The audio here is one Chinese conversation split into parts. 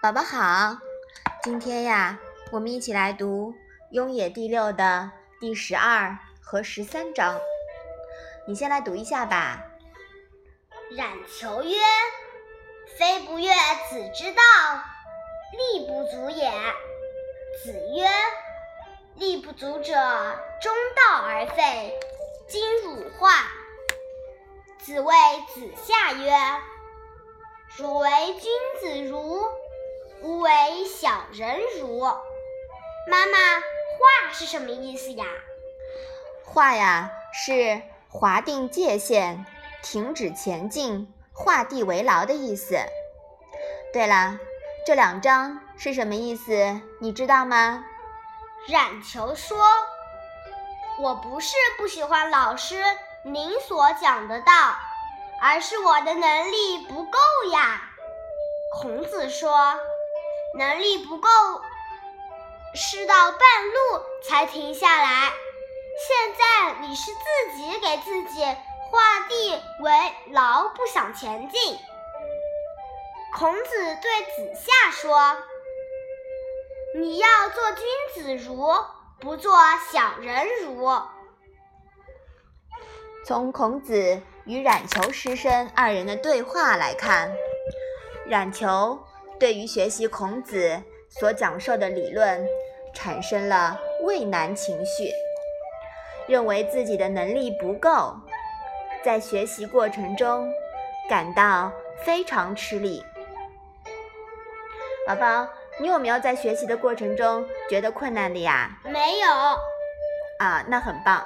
宝宝好，今天呀，我们一起来读《雍也》第六的第十二和十三章。你先来读一下吧。冉求曰：“非不悦子之道，力不足也。”子曰：“力不足者，中道而废，今汝化。”子谓子夏曰：“汝为君子如，吾为小人如。”妈妈，画是什么意思呀？画呀，是划定界限、停止前进、画地为牢的意思。对了，这两章是什么意思？你知道吗？冉求说：“我不是不喜欢老师您所讲的道，而是我的能力不够呀。”孔子说：“能力不够，是到半路才停下来。现在你是自己给自己画地为牢，不想前进。”孔子对子夏说：“你要做君子如，不做小人如。”从孔子与冉求师生二人的对话来看，冉求对于学习孔子所讲授的理论产生了畏难情绪，认为自己的能力不够，在学习过程中感到非常吃力。宝宝，你有没有在学习的过程中觉得困难的呀？没有。啊，那很棒。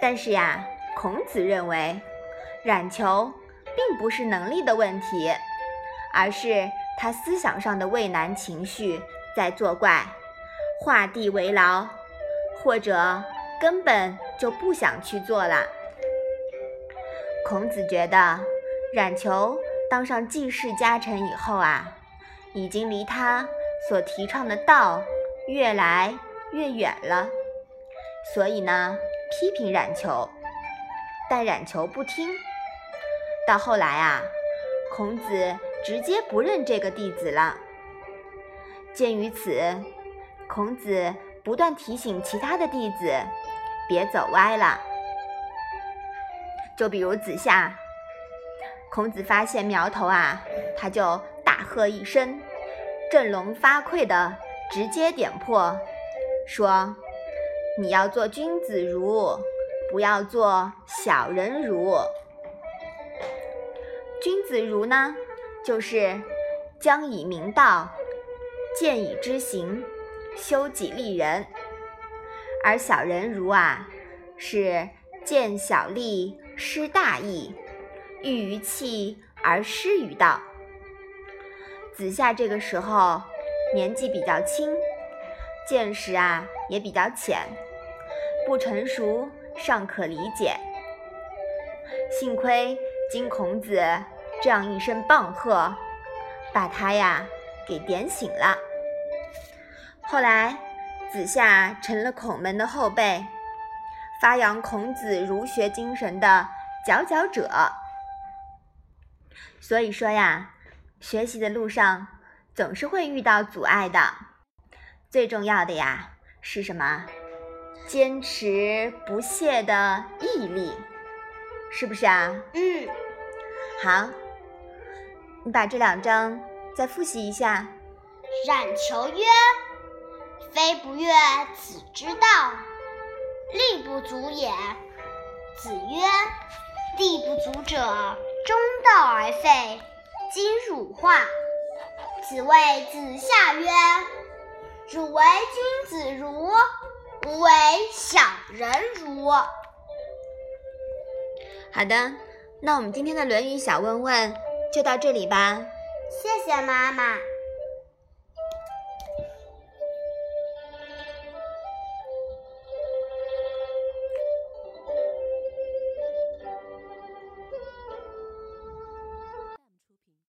但是呀，孔子认为，冉求并不是能力的问题，而是他思想上的畏难情绪在作怪，画地为牢，或者根本就不想去做了。孔子觉得，冉求当上季氏家臣以后啊，已经离他所提倡的道越来越远了，所以呢。批评冉求，但冉求不听。到后来啊，孔子直接不认这个弟子了。鉴于此，孔子不断提醒其他的弟子别走歪了。就比如子夏，孔子发现苗头啊，他就大喝一声，振聋发聩的直接点破，说。你要做君子如，不要做小人如。君子如呢，就是将以明道，见以知行，修己利人；而小人如啊，是见小利，失大义，欲于气而失于道。子夏这个时候年纪比较轻。见识啊也比较浅，不成熟尚可理解。幸亏经孔子这样一声棒喝，把他呀给点醒了。后来子夏成了孔门的后辈，发扬孔子儒学精神的佼佼者。所以说呀，学习的路上总是会遇到阻碍的。最重要的呀是什么？坚持不懈的毅力，是不是啊？嗯。好，你把这两章再复习一下。冉求曰：“非不悦子之道，力不足也。”子曰：“力不足者，中道而废，今汝化。”子谓子夏曰。汝为君子如，吾为小人如。好的，那我们今天的《论语》小问问就到这里吧。谢谢妈妈。